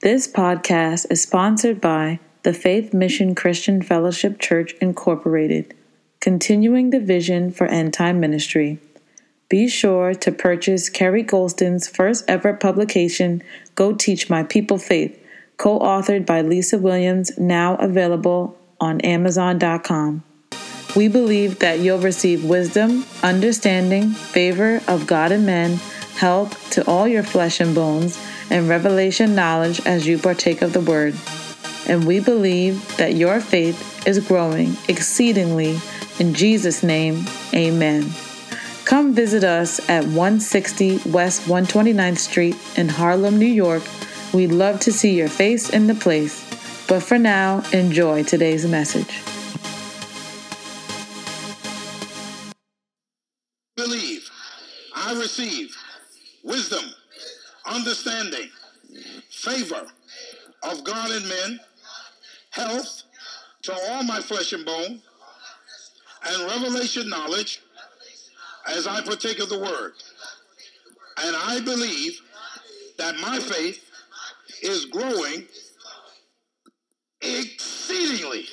This podcast is sponsored by the Faith Mission Christian Fellowship Church, Incorporated, continuing the vision for end time ministry. Be sure to purchase Kerry Golston's first ever publication, Go Teach My People Faith, co authored by Lisa Williams, now available on Amazon.com. We believe that you'll receive wisdom, understanding, favor of God and men, help to all your flesh and bones and revelation knowledge as you partake of the word. And we believe that your faith is growing exceedingly. In Jesus' name, amen. Come visit us at 160 West 129th Street in Harlem, New York. We'd love to see your face in the place. But for now, enjoy today's message. Understanding, favor of God and men, health to all my flesh and bone, and revelation knowledge as I partake of the word. And I believe that my faith is growing exceedingly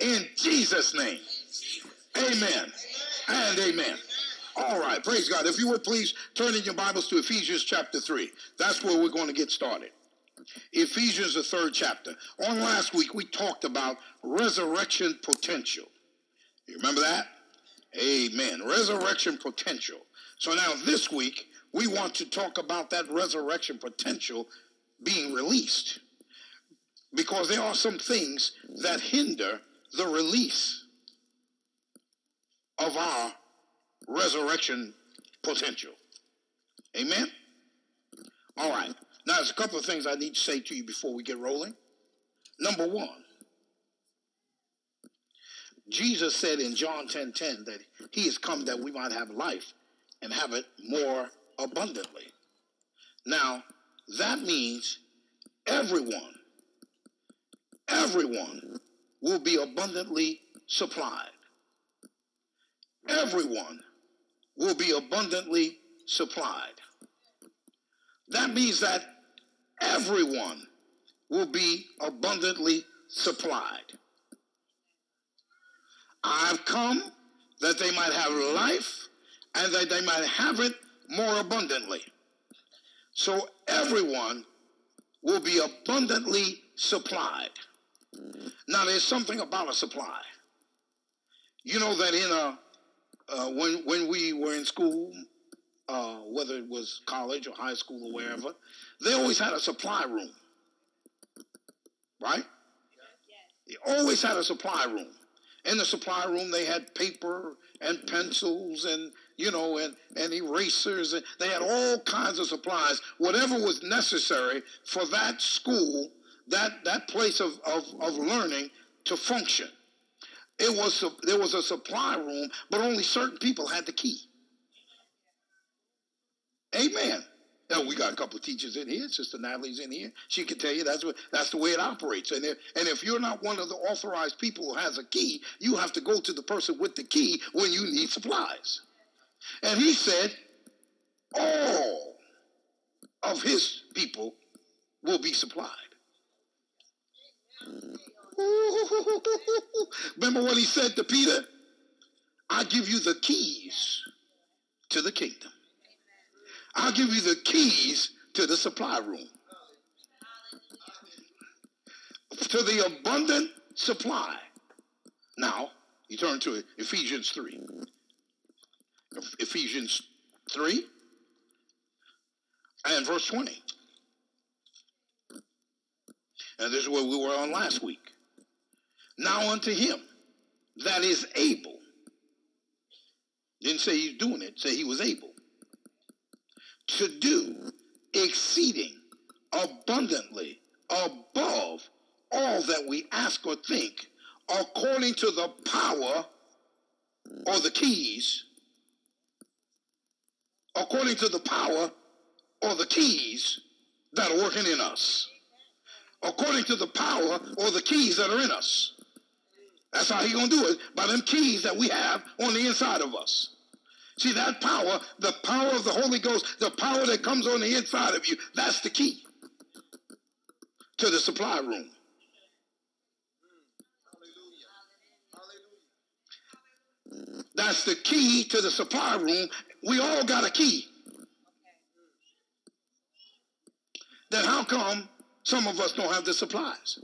in Jesus' name. Amen and amen. All right, praise God. If you would please turn in your Bibles to Ephesians chapter 3. That's where we're going to get started. Ephesians, the third chapter. On last week, we talked about resurrection potential. You remember that? Amen. Resurrection potential. So now this week, we want to talk about that resurrection potential being released. Because there are some things that hinder the release of our resurrection potential. Amen? All right. Now, there's a couple of things I need to say to you before we get rolling. Number one, Jesus said in John 10 10 that he has come that we might have life and have it more abundantly. Now, that means everyone, everyone will be abundantly supplied. Everyone will be abundantly supplied. That means that everyone will be abundantly supplied. I've come that they might have life and that they might have it more abundantly. So everyone will be abundantly supplied. Now, there's something about a supply. You know that in a uh, when when we were in school, uh, whether it was college or high school or wherever, they always had a supply room, right? They always had a supply room. In the supply room, they had paper and pencils and you know and, and erasers and they had all kinds of supplies, whatever was necessary for that school, that that place of, of, of learning to function. It was there was a supply room, but only certain people had the key. Amen. Now we got a couple of teachers in here. Sister Natalie's in here. She can tell you that's what that's the way it operates. And if, and if you're not one of the authorized people who has a key, you have to go to the person with the key when you need supplies. And he said, all of his people will be supplied. Remember what he said to Peter? I give you the keys to the kingdom. I'll give you the keys to the supply room. To the abundant supply. Now, you turn to Ephesians 3. Ephesians 3 and verse 20. And this is where we were on last week. Now unto him that is able. Didn't say he's doing it, say he was able. To do exceeding abundantly above all that we ask or think, according to the power or the keys, according to the power or the keys that are working in us, according to the power or the keys that are in us. That's how he gonna do it, by them keys that we have on the inside of us. See that power, the power of the Holy Ghost, the power that comes on the inside of you, that's the key. to the supply room. That's the key to the supply room. We all got a key. Then how come some of us don't have the supplies?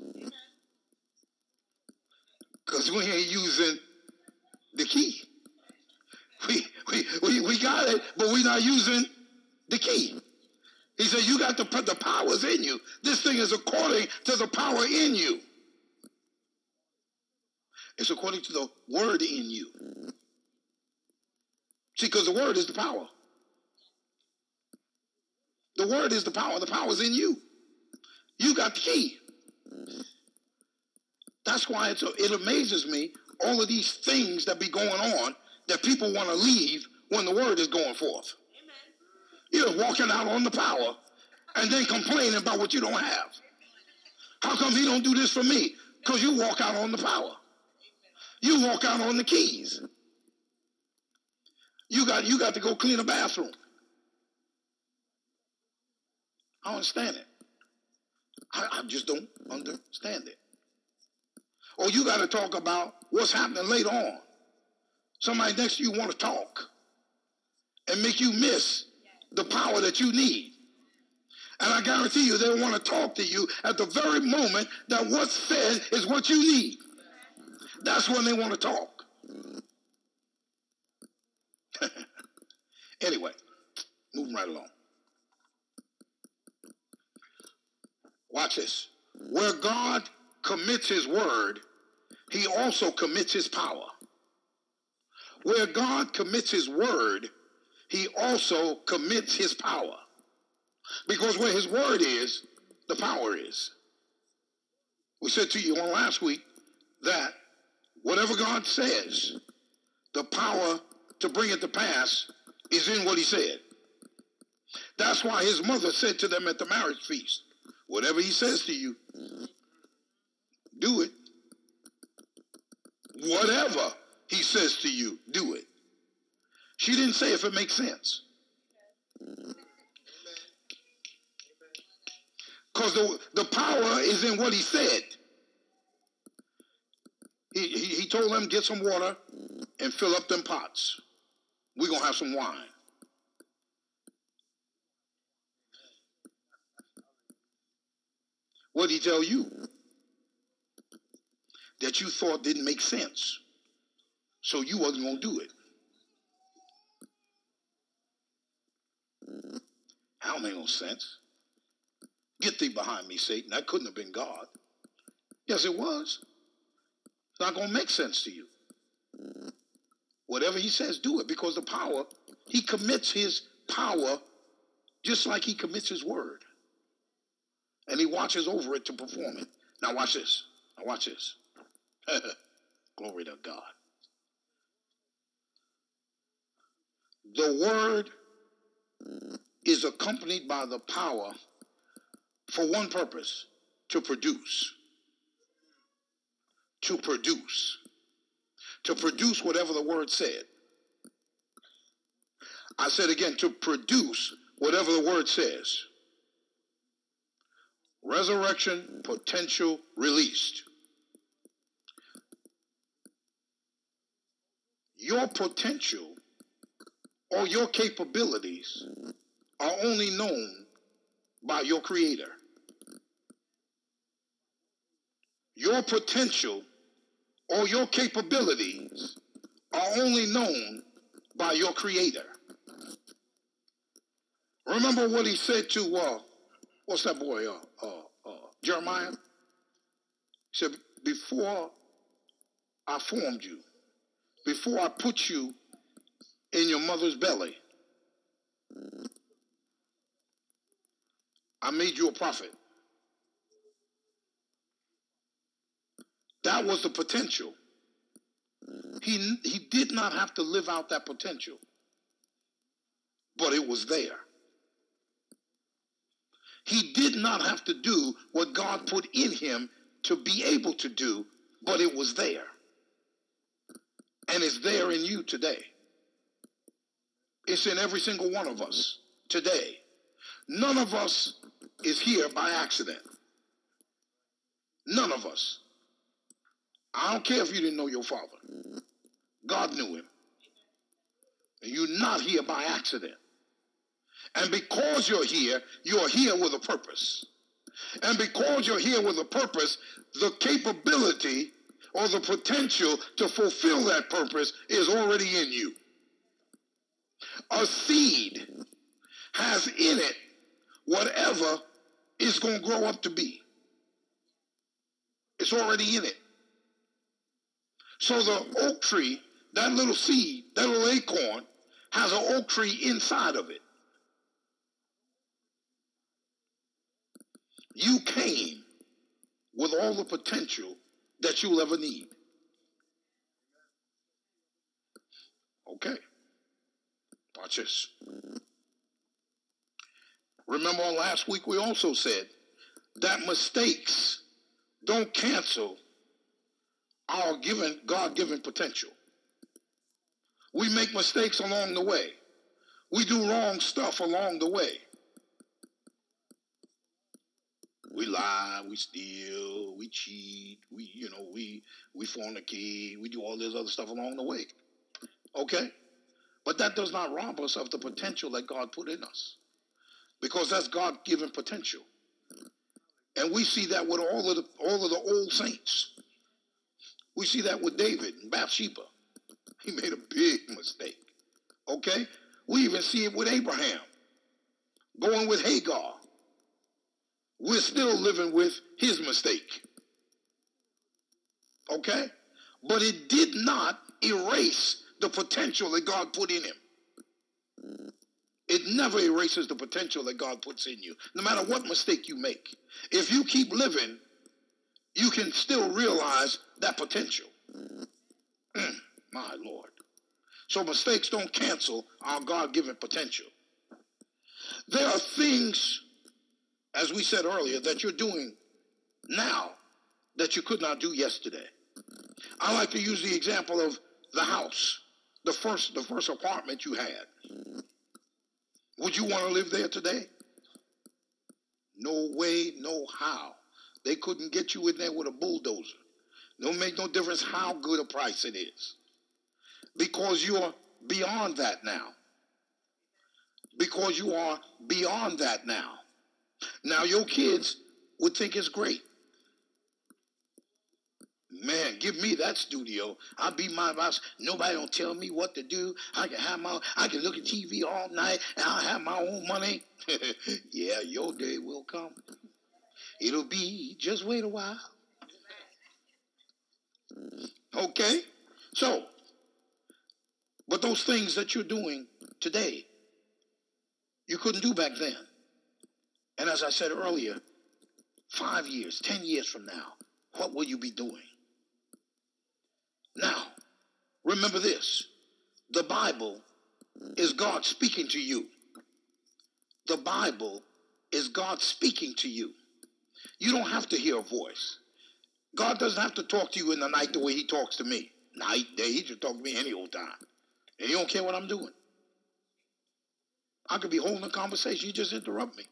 Because we ain't using the key. We, we, we, we got it, but we're not using the key. He said, You got to put the powers in you. This thing is according to the power in you. It's according to the word in you. See, because the word is the power. The word is the power. The power is in you. You got the key. That's why it's, it amazes me all of these things that be going on that people want to leave when the word is going forth. You're walking out on the power and then complaining about what you don't have. How come he don't do this for me? Because you walk out on the power. You walk out on the keys. You got you got to go clean a bathroom. I don't understand it. I, I just don't understand it. Or you got to talk about what's happening later on. Somebody next to you want to talk and make you miss the power that you need. And I guarantee you, they want to talk to you at the very moment that what's said is what you need. That's when they want to talk. anyway, moving right along. Watch this. Where God commits his word, he also commits his power. Where God commits his word, he also commits his power. Because where his word is, the power is. We said to you on last week that whatever God says, the power to bring it to pass is in what he said. That's why his mother said to them at the marriage feast, whatever he says to you, do it. Whatever he says to you, do it. She didn't say if it makes sense. Because the, the power is in what he said. He, he, he told them, get some water and fill up them pots. We're going to have some wine. What did he tell you? That you thought didn't make sense. So you wasn't going to do it. Don't make no sense. Get thee behind me, Satan. That couldn't have been God. Yes, it was. It's not going to make sense to you. Whatever he says, do it because the power, he commits his power just like he commits his word. And he watches over it to perform it. Now, watch this. Now, watch this. Glory to God. The word is accompanied by the power for one purpose to produce. To produce. To produce whatever the word said. I said again, to produce whatever the word says. Resurrection potential released. Your potential or your capabilities are only known by your creator. Your potential or your capabilities are only known by your creator. Remember what he said to uh, what's that boy? Uh, uh, uh, Jeremiah. He said, "Before I formed you, before I put you in your mother's belly, I made you a prophet." That was the potential. He, he did not have to live out that potential, but it was there. He did not have to do what God put in him to be able to do, but it was there. And it's there in you today. It's in every single one of us today. None of us is here by accident. None of us. I don't care if you didn't know your father. God knew him. And you're not here by accident. And because you're here, you're here with a purpose. And because you're here with a purpose, the capability or the potential to fulfill that purpose is already in you. A seed has in it whatever it's going to grow up to be. It's already in it. So the oak tree, that little seed, that little acorn, has an oak tree inside of it. You came with all the potential that you'll ever need. Okay. Watch this. Remember last week we also said that mistakes don't cancel our given God-given potential. We make mistakes along the way. We do wrong stuff along the way. We lie, we steal, we cheat, we, you know, we we fornicate, we do all this other stuff along the way. Okay? But that does not rob us of the potential that God put in us. Because that's God-given potential. And we see that with all of the all of the old saints. We see that with David and Bathsheba. He made a big mistake. Okay? We even see it with Abraham going with Hagar we're still living with his mistake. Okay? But it did not erase the potential that God put in him. It never erases the potential that God puts in you, no matter what mistake you make. If you keep living, you can still realize that potential. Mm, my Lord. So mistakes don't cancel our God given potential. There are things as we said earlier, that you're doing now that you could not do yesterday. I like to use the example of the house, the first, the first apartment you had. Would you want to live there today? No way, no how. They couldn't get you in there with a bulldozer. No make no difference how good a price it is. Because you're beyond that now. Because you are beyond that now. Now your kids would think it's great. Man, give me that studio. I'll be my boss. Nobody don't tell me what to do. I can have my I can look at TV all night and I'll have my own money. yeah, your day will come. It'll be just wait a while. Okay? So, but those things that you're doing today, you couldn't do back then. And as I said earlier, five years, 10 years from now, what will you be doing? Now, remember this the Bible is God speaking to you. The Bible is God speaking to you. You don't have to hear a voice. God doesn't have to talk to you in the night the way He talks to me. Night, day, He just talk to me any old time. And He don't care what I'm doing. I could be holding a conversation. You just interrupt me.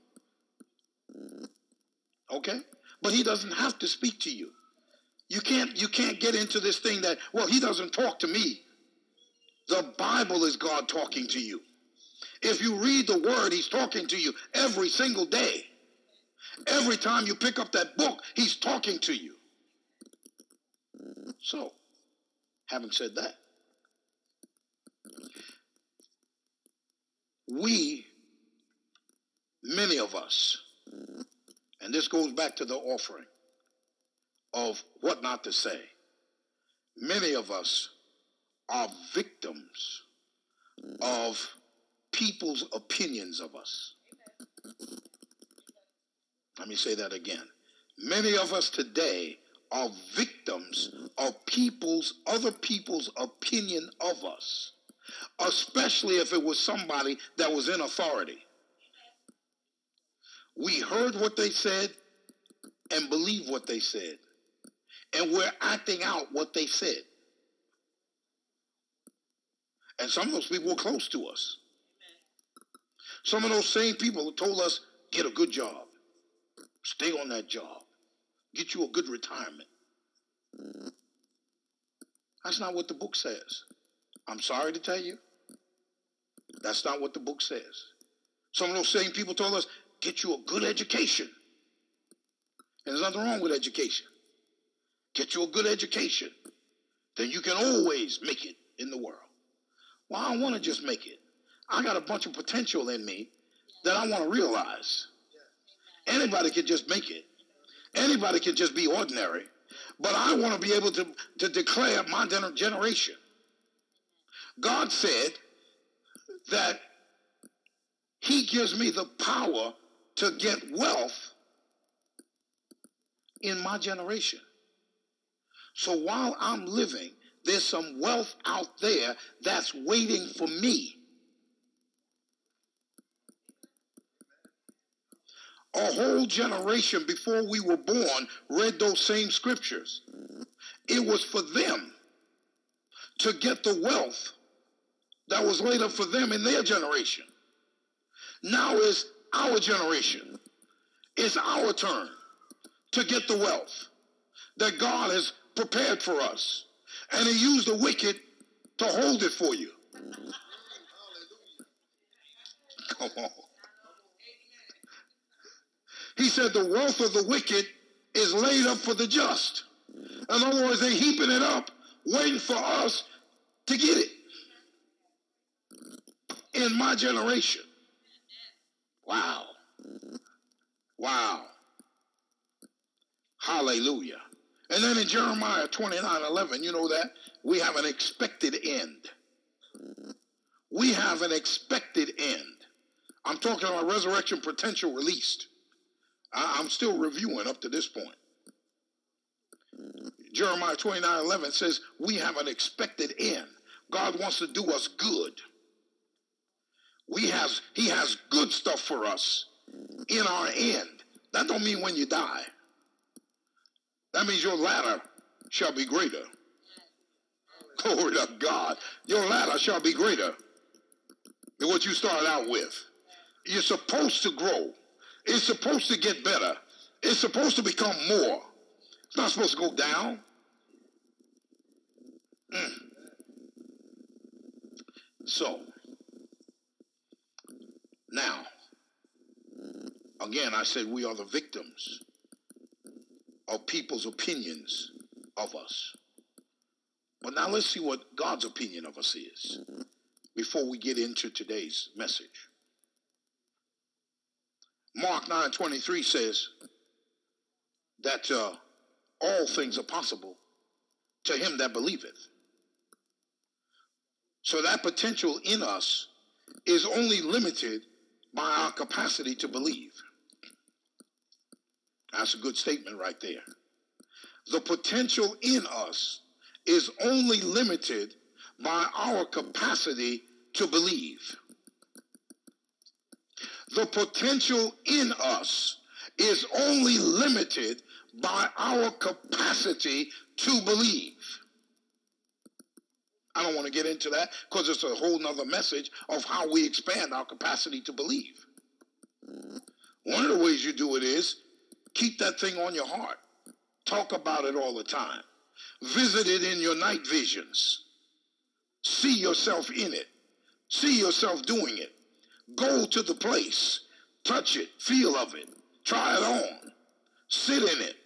Okay? But he doesn't have to speak to you. You can't you can't get into this thing that, well, he doesn't talk to me. The Bible is God talking to you. If you read the word, he's talking to you every single day. Every time you pick up that book, he's talking to you. So, having said that, we, many of us, and this goes back to the offering of what not to say. Many of us are victims of people's opinions of us. Let me say that again. Many of us today are victims of people's, other people's opinion of us, especially if it was somebody that was in authority. We heard what they said and believe what they said. And we're acting out what they said. And some of those people were close to us. Some of those same people told us, get a good job. Stay on that job. get you a good retirement. That's not what the book says. I'm sorry to tell you. That's not what the book says. Some of those same people told us, get you a good education. And there's nothing wrong with education. Get you a good education. Then you can always make it in the world. Well, I don't want to just make it. I got a bunch of potential in me that I want to realize. Anybody can just make it. Anybody can just be ordinary. But I want to be able to, to declare my generation. God said that He gives me the power to get wealth in my generation. So while I'm living, there's some wealth out there that's waiting for me. A whole generation before we were born read those same scriptures. It was for them to get the wealth that was laid up for them in their generation. Now is our generation. It's our turn to get the wealth that God has prepared for us. And he used the wicked to hold it for you. Come on. He said the wealth of the wicked is laid up for the just. In other words, they're heaping it up, waiting for us to get it. In my generation. Wow. Wow. Hallelujah. And then in Jeremiah 29 11, you know that? We have an expected end. We have an expected end. I'm talking about resurrection potential released. I, am still reviewing up to this point. Jeremiah 29 11 says, We have an expected end. God wants to do us good. We have, he has good stuff for us in our end. That don't mean when you die. That means your latter shall be greater. Glory to God. Your latter shall be greater than what you started out with. You're supposed to grow. It's supposed to get better. It's supposed to become more. It's not supposed to go down. Mm. So, now, again, I said we are the victims of people's opinions of us. But now let's see what God's opinion of us is before we get into today's message. Mark 9:23 says that uh, all things are possible to him that believeth. So that potential in us is only limited by our capacity to believe. That's a good statement right there. The potential in us is only limited by our capacity to believe. The potential in us is only limited by our capacity to believe. I don't want to get into that because it's a whole nother message of how we expand our capacity to believe. One of the ways you do it is Keep that thing on your heart. Talk about it all the time. Visit it in your night visions. See yourself in it. See yourself doing it. Go to the place. Touch it. Feel of it. Try it on. Sit in it.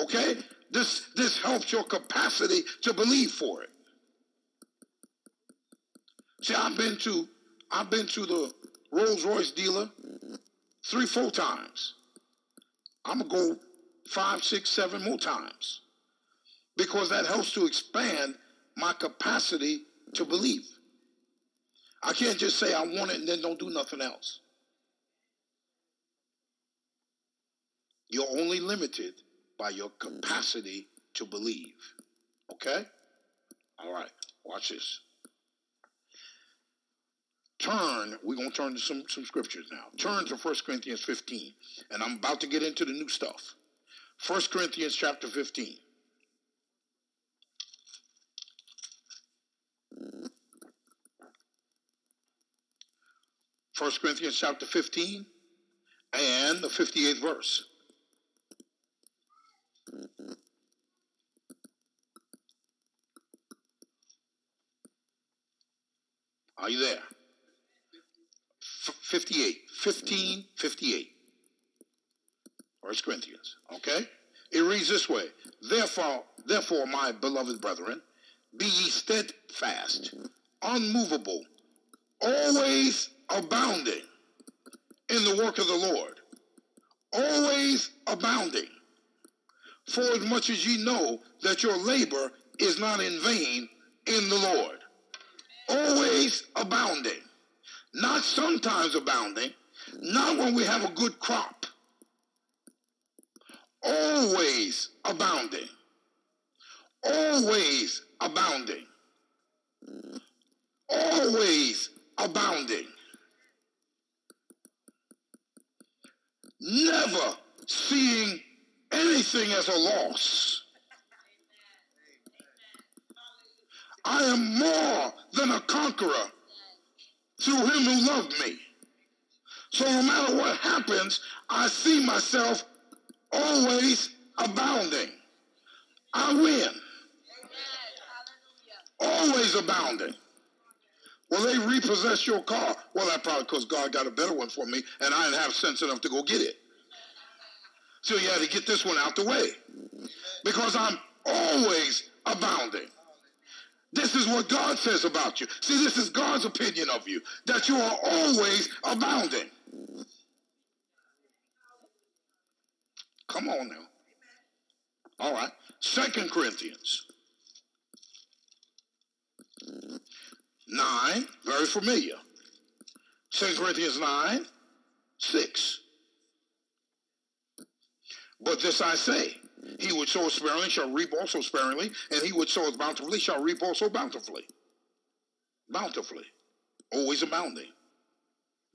Okay? This, this helps your capacity to believe for it. See, I've been to I've been to the Rolls Royce dealer three, four times. I'm to go five, six, seven more times because that helps to expand my capacity to believe. I can't just say I want it and then don't do nothing else. You're only limited by your capacity to believe. Okay? All right, watch this turn, we're going to turn to some, some scriptures now. Turn to 1 Corinthians 15. And I'm about to get into the new stuff. 1 Corinthians chapter 15. First Corinthians chapter 15 and the 58th verse. Are you there? F- 58. 15, 58. First Corinthians. Okay? It reads this way. Therefore, therefore, my beloved brethren, be ye steadfast, unmovable, always abounding in the work of the Lord, always abounding. For as much as ye know that your labor is not in vain in the Lord. Always abounding. Not sometimes abounding, not when we have a good crop. Always abounding. Always abounding. Always abounding. Never seeing anything as a loss. I am more than a conqueror through him who loved me. So no matter what happens, I see myself always abounding. I win. Always abounding. Well, they repossess your car. Well, that probably because God got a better one for me, and I didn't have sense enough to go get it. So you had to get this one out the way. Because I'm always abounding. This is what God says about you. See, this is God's opinion of you, that you are always abounding. Come on now. All right. Second Corinthians 9, very familiar. Second Corinthians 9, 6. But this I say, he which sow sparingly shall reap also sparingly, and he which soweth bountifully shall reap also bountifully. Bountifully, always abounding.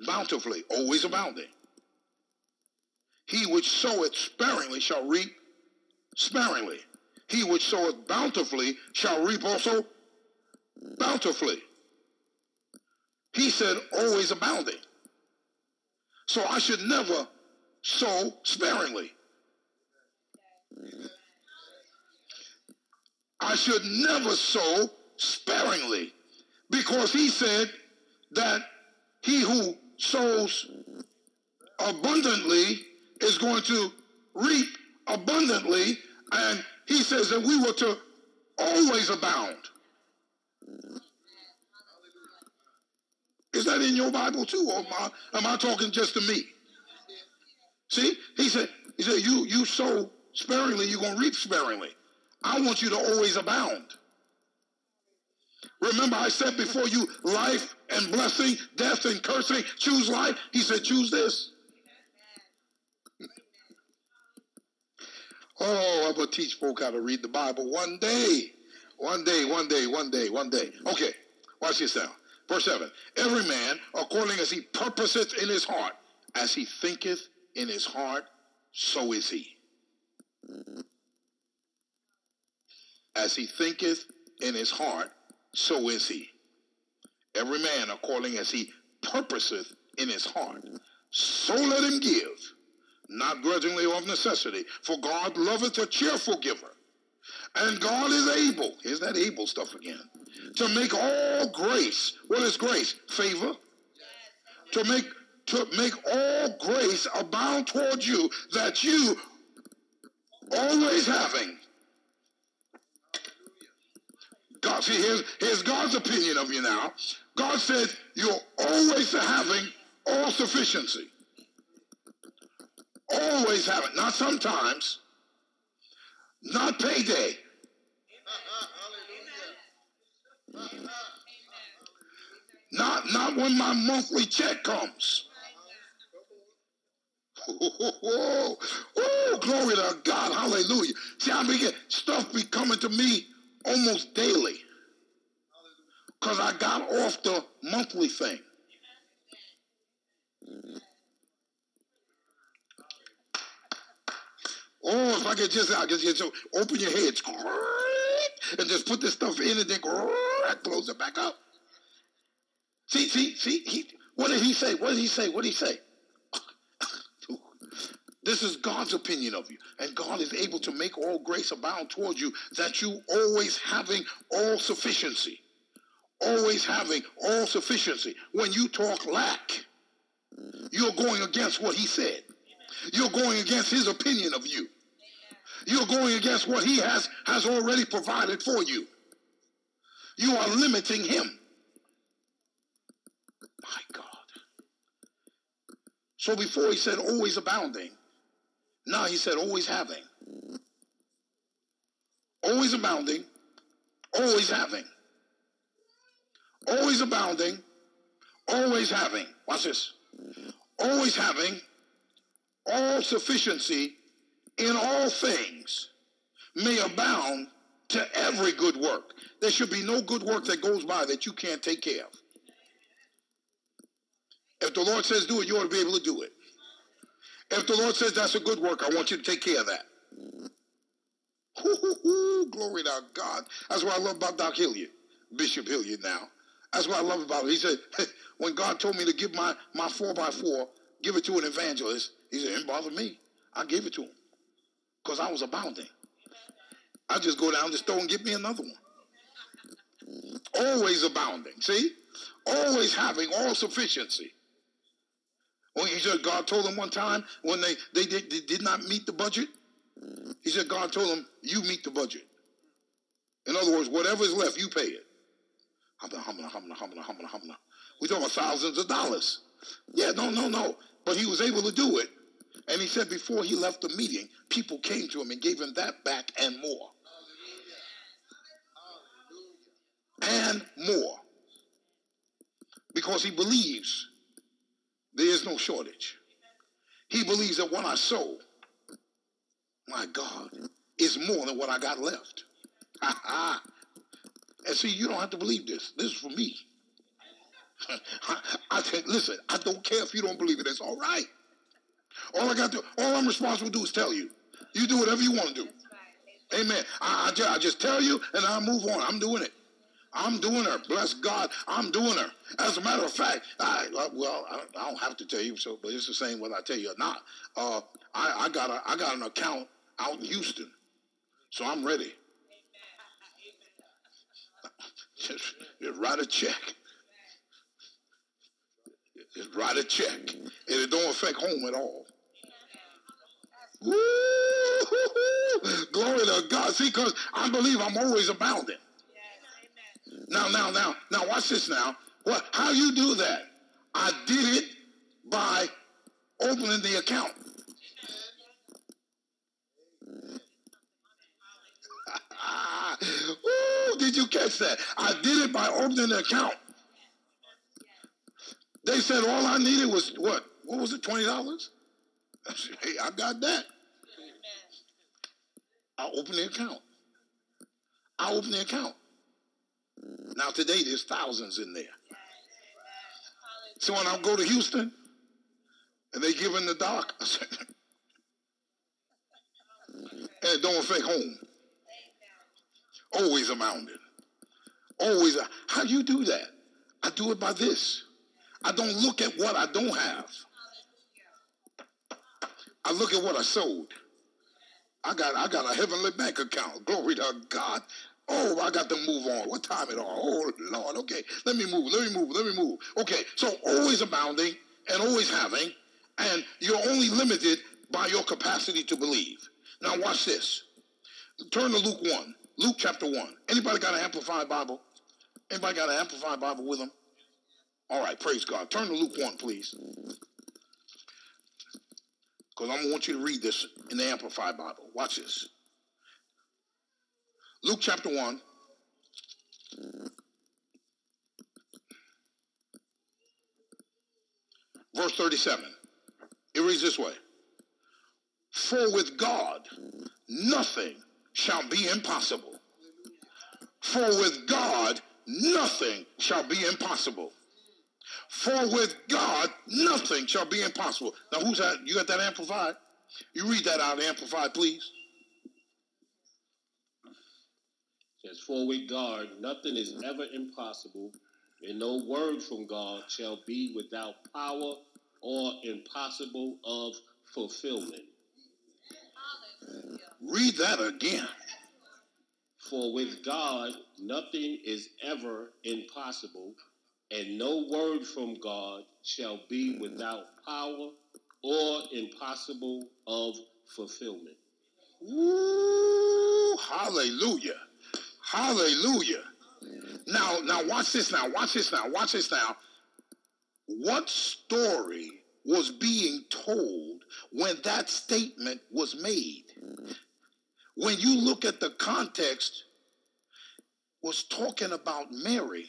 Bountifully, always abounding. He which soweth sparingly shall reap sparingly. He which soweth bountifully shall reap also bountifully. He said, always abounding. So I should never sow sparingly. I should never sow sparingly because he said that he who sows abundantly is going to reap abundantly. And he says that we were to always abound. Is that in your Bible too, or am I, am I talking just to me? See, he said, he said, you you sow sparingly, you're gonna reap sparingly. I want you to always abound. Remember, I said before you life and blessing, death and cursing. Choose life. He said, choose this. oh, I'm going to teach folk how to read the Bible one day. One day, one day, one day, one day. Okay, watch this now. Verse 7 Every man, according as he purposeth in his heart, as he thinketh in his heart, so is he. As he thinketh in his heart, so is he. Every man according as he purposeth in his heart, so let him give, not grudgingly or of necessity, for God loveth a cheerful giver. And God is able, here's that able stuff again, to make all grace, what is grace? Favor. To make to make all grace abound toward you, that you always having God, see, here's, here's God's opinion of you now. God says you're always having all sufficiency. Always have it. not sometimes, not payday. Not, not when my monthly check comes. Oh, glory to God. Hallelujah. See, I begin, stuff be coming to me almost daily because I got off the monthly thing. Oh, if I could just, I could just open your heads and just put this stuff in and then close it back up. See, see, see, he, what did he say? What did he say? What did he say? This is God's opinion of you. And God is able to make all grace abound towards you, that you always having all sufficiency. always having all sufficiency. When you talk lack, you're going against what he said. You're going against his opinion of you. You're going against what he has, has already provided for you. You are limiting him. My God. So before he said always abounding, now he said always having. Always abounding, always having. Always abounding, always having. Watch this. Always having all sufficiency in all things may abound to every good work. There should be no good work that goes by that you can't take care of. If the Lord says do it, you ought to be able to do it. If the Lord says that's a good work, I want you to take care of that. glory to God. That's what I love about Doc Hilliard, Bishop Hilliard now. That's what I love about it. He said, when God told me to give my, my four by four, give it to an evangelist, he said, it didn't bother me. I gave it to him because I was abounding. I just go down the store and get me another one. Always abounding. See? Always having all sufficiency. When he said God told him one time when they, they, did, they did not meet the budget, he said God told him, you meet the budget. In other words, whatever is left, you pay it. Humna, humna, humna, humna, humna, humna. We talking about thousands of dollars. Yeah, no, no, no. But he was able to do it. And he said before he left the meeting, people came to him and gave him that back and more. And more. Because he believes there is no shortage. He believes that what I sow, my God, is more than what I got left. and see, you don't have to believe this. This is for me. I said, listen, I don't care if you don't believe it. It's all right. All I got to, all I'm responsible to do is tell you. You do whatever you want to do. Amen. I, I, just, I just tell you and I move on. I'm doing it. I'm doing her. Bless God, I'm doing her. As a matter of fact, I well, I, don't have to tell you so, but it's the same whether I tell you or not. Uh, I, I got a, I got an account out in Houston, so I'm ready. Just, just write a check. Just write a check, and it don't affect home at all. Woo! Glory to God. See, because I believe I'm always abounding. Now, now, now, now, watch this now. What? How you do that? I did it by opening the account. Ooh, did you catch that? I did it by opening the account. They said all I needed was what? What was it? Twenty dollars? Hey, I got that. I opened the account. I opened the account. Now today there's thousands in there. So when I go to Houston and they give in the dock, I said, and it don't affect home. Always amounted. Always. A, How do you do that? I do it by this. I don't look at what I don't have. I look at what I sold. I got I got a heavenly bank account. Glory to God. Oh, I got to move on. What time it all? Oh Lord. Okay, let me move. Let me move. Let me move. Okay, so always abounding and always having, and you're only limited by your capacity to believe. Now watch this. Turn to Luke one. Luke chapter one. Anybody got an amplified Bible? Anybody got an amplified Bible with them? All right, praise God. Turn to Luke one, please. Because I'm gonna want you to read this in the Amplified Bible. Watch this. Luke chapter 1. Verse 37. It reads this way For with God nothing shall be impossible. For with God nothing shall be impossible. For with God nothing shall be impossible. Now, who's that? You got that amplified? You read that out amplified, please. As for with God, nothing is mm-hmm. ever impossible, and no word from God shall be without power or impossible of fulfillment. Read that again. For with God, nothing is ever impossible, and no word from God shall be mm-hmm. without power or impossible of fulfillment. Ooh, hallelujah. Hallelujah. Now, now watch this now. Watch this now. Watch this now. What story was being told when that statement was made? When you look at the context, was talking about Mary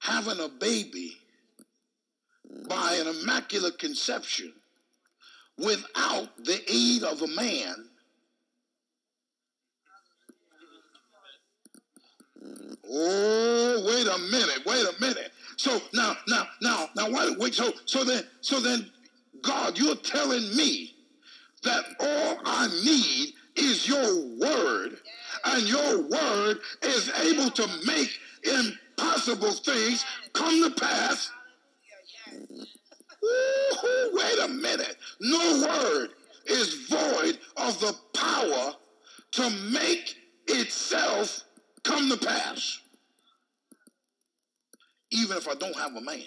having a baby by an immaculate conception without the aid of a man. Oh, wait a minute, wait a minute. So now, now, now, now, wait, wait. So, so then, so then, God, you're telling me that all I need is your word, and your word is able to make impossible things come to pass. Ooh, wait a minute. No word is void of the power to make itself come to pass. Even if I don't have a man.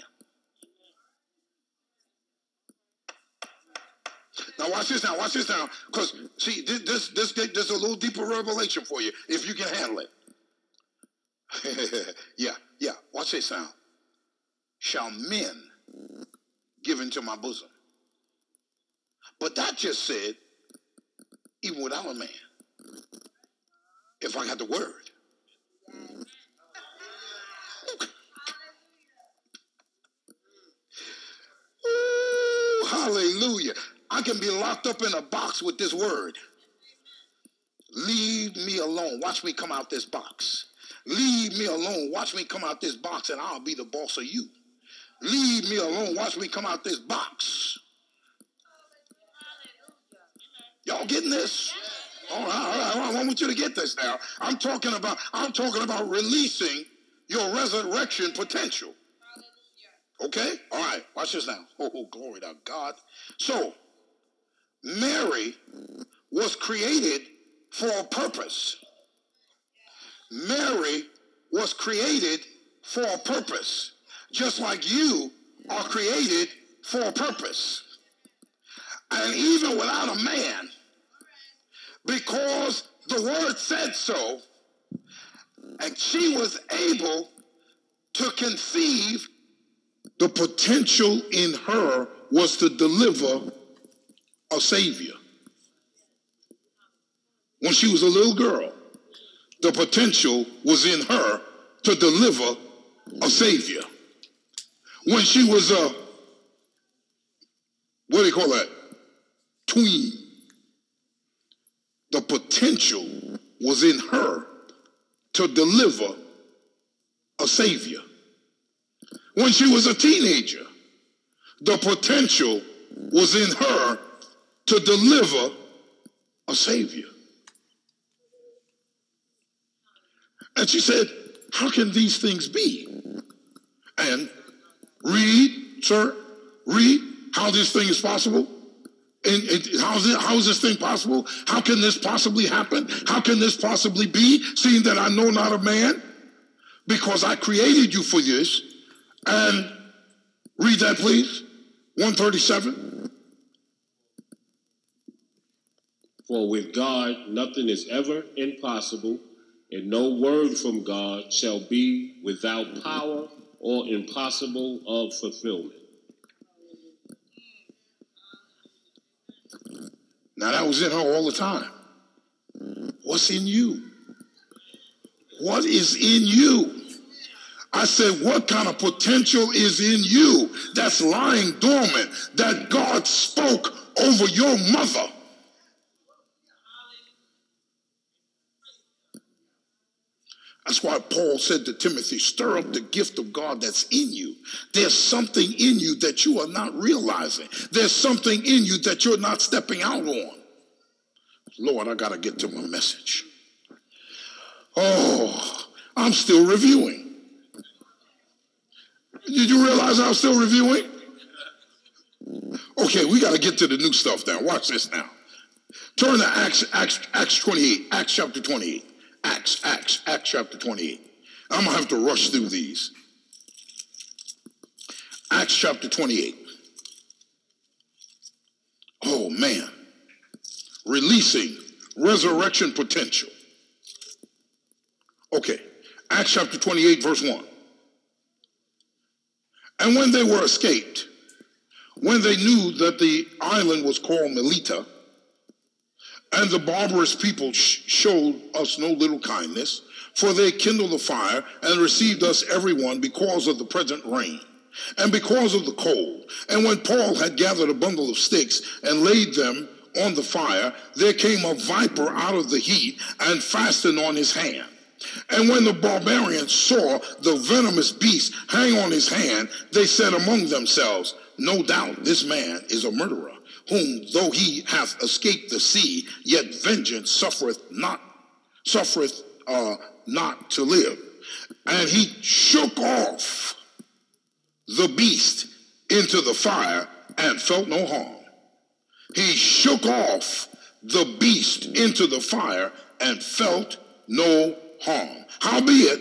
Now watch this now. Watch this now. Because see, this this this this is a little deeper revelation for you if you can handle it. yeah, yeah. Watch this now. Shall men give into my bosom? But that just said, even without a man, if I got the word. Ooh, hallelujah. I can be locked up in a box with this word. Leave me alone. Watch me come out this box. Leave me alone. Watch me come out this box and I'll be the boss of you. Leave me alone. Watch me come out this box. Y'all getting this? All right, all right. I want you to get this now. I'm talking about I'm talking about releasing your resurrection potential. Okay? All right. Watch this now. Oh, oh, glory to God. So, Mary was created for a purpose. Mary was created for a purpose, just like you are created for a purpose. And even without a man, because the word said so, and she was able to conceive, the potential in her was to deliver a savior. When she was a little girl, the potential was in her to deliver a savior. When she was a, what do you call that? Tween. The potential was in her to deliver a savior. When she was a teenager, the potential was in her to deliver a Savior. And she said, How can these things be? And read, sir, read how this thing is possible. And, how, is it, how is this thing possible? How can this possibly happen? How can this possibly be, seeing that I know not a man? Because I created you for this. And read that, please. 137. For with God nothing is ever impossible, and no word from God shall be without power or impossible of fulfillment. Now that was in her all the time. What's in you? What is in you? I said, what kind of potential is in you that's lying dormant that God spoke over your mother? That's why Paul said to Timothy, stir up the gift of God that's in you. There's something in you that you are not realizing. There's something in you that you're not stepping out on. Lord, I got to get to my message. Oh, I'm still reviewing. Did you realize I'm still reviewing? Okay, we got to get to the new stuff now. Watch this now. Turn to Acts, Acts, Acts 28, Acts chapter 28. Acts, Acts, Acts chapter 28. I'm going to have to rush through these. Acts chapter 28. Oh, man. Releasing resurrection potential. Okay. Acts chapter 28, verse 1. And when they were escaped, when they knew that the island was called Melita, and the barbarous people sh- showed us no little kindness, for they kindled a fire and received us everyone because of the present rain and because of the cold. And when Paul had gathered a bundle of sticks and laid them on the fire, there came a viper out of the heat and fastened on his hand. And when the barbarians saw the venomous beast hang on his hand, they said among themselves, No doubt this man is a murderer, whom though he hath escaped the sea, yet vengeance suffereth not, suffereth uh, not to live. And he shook off the beast into the fire and felt no harm. He shook off the beast into the fire and felt no harm. Howbeit,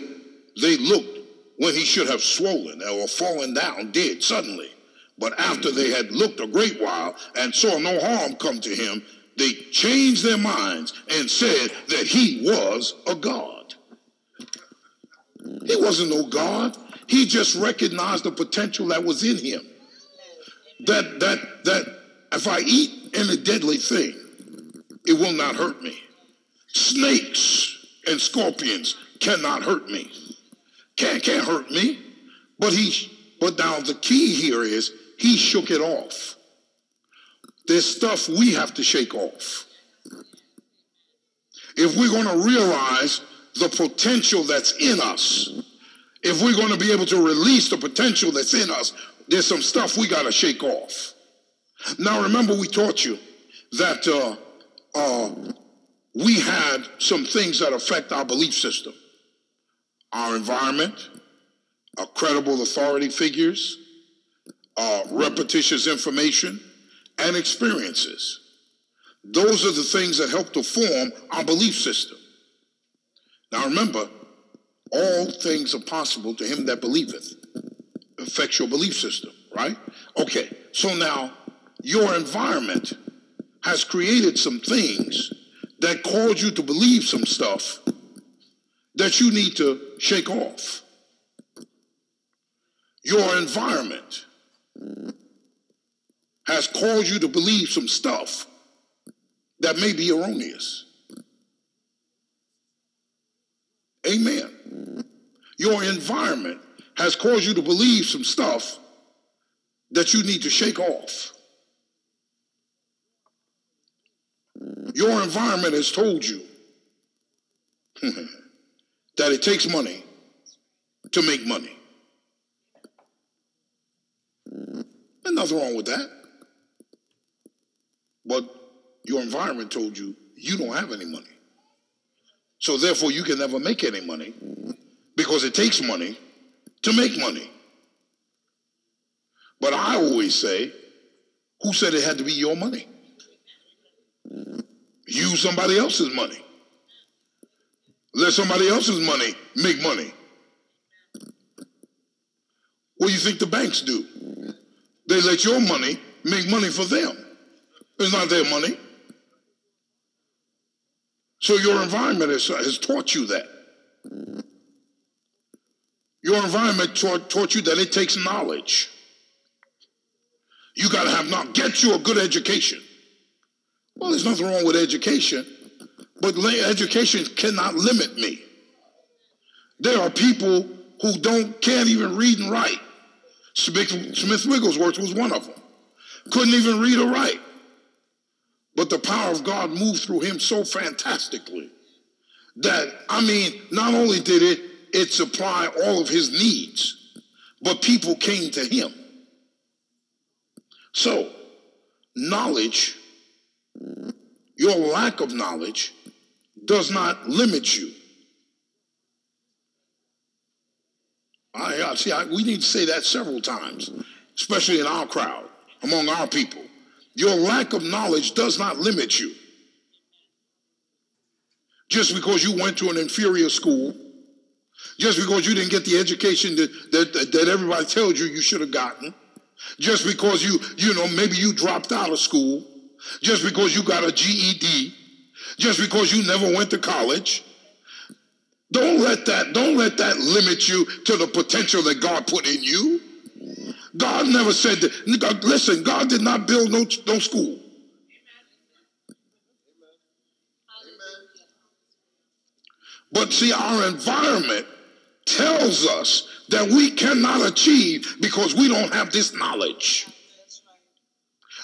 they looked when he should have swollen or fallen down dead suddenly. But after they had looked a great while and saw no harm come to him, they changed their minds and said that he was a god. He wasn't no god. He just recognized the potential that was in him. That that that if I eat any deadly thing, it will not hurt me. Snakes and scorpions cannot hurt me. Can't can't hurt me. But he but now the key here is he shook it off. There's stuff we have to shake off. If we're going to realize the potential that's in us, if we're going to be able to release the potential that's in us, there's some stuff we got to shake off. Now, remember, we taught you that uh, uh, we had some things that affect our belief system our environment, our credible authority figures, uh, repetitious information, and experiences. Those are the things that help to form our belief system. Now remember, all things are possible to him that believeth. Affects your belief system, right? Okay, so now your environment has created some things that cause you to believe some stuff that you need to shake off. Your environment has caused you to believe some stuff that may be erroneous. Amen. Your environment has caused you to believe some stuff that you need to shake off. Your environment has told you that it takes money to make money. And nothing wrong with that. But your environment told you you don't have any money. So therefore, you can never make any money because it takes money to make money. But I always say, who said it had to be your money? Use somebody else's money. Let somebody else's money make money. What do you think the banks do? They let your money make money for them. It's not their money. So your environment has, has taught you that. Your environment taught, taught you that it takes knowledge. You got to have now get you a good education. Well, there's nothing wrong with education, but education cannot limit me. There are people who don't can't even read and write. Smith, Smith Wigglesworth was one of them. Couldn't even read or write. But the power of God moved through him so fantastically that, I mean, not only did it, it supply all of his needs, but people came to him. So, knowledge, your lack of knowledge, does not limit you. I, I see. I, we need to say that several times, especially in our crowd, among our people. Your lack of knowledge does not limit you. just because you went to an inferior school, just because you didn't get the education that, that, that everybody tells you you should have gotten, just because you, you know, maybe you dropped out of school, just because you got a GED, just because you never went to college. Don't let that, don't let that limit you to the potential that God put in you. God never said that. God, listen, God did not build no, no school. But see, our environment tells us that we cannot achieve because we don't have this knowledge.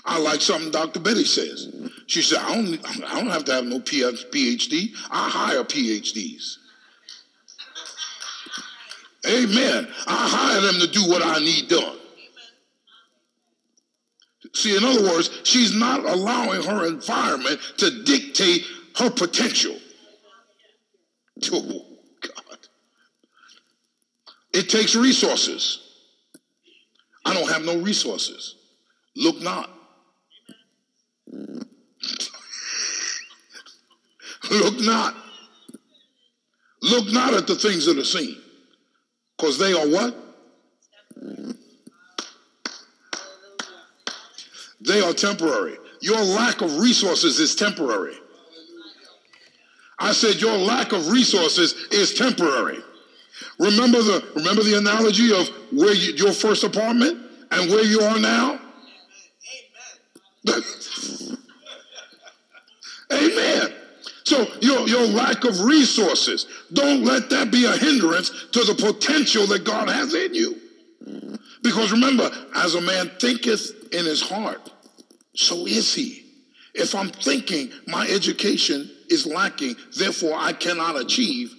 I like something Dr. Betty says. She said, I don't, I don't have to have no PhD. I hire PhDs. Amen. I hire them to do what I need done. See, in other words, she's not allowing her environment to dictate her potential. Oh, God. It takes resources. I don't have no resources. Look not. Look not. Look not at the things that are seen. Because they are what? They are temporary. Your lack of resources is temporary. I said your lack of resources is temporary. Remember the remember the analogy of where you, your first apartment and where you are now? Amen. So your, your lack of resources, don't let that be a hindrance to the potential that God has in you. Because remember, as a man thinketh in his heart, so is he. If I'm thinking my education is lacking, therefore I cannot achieve,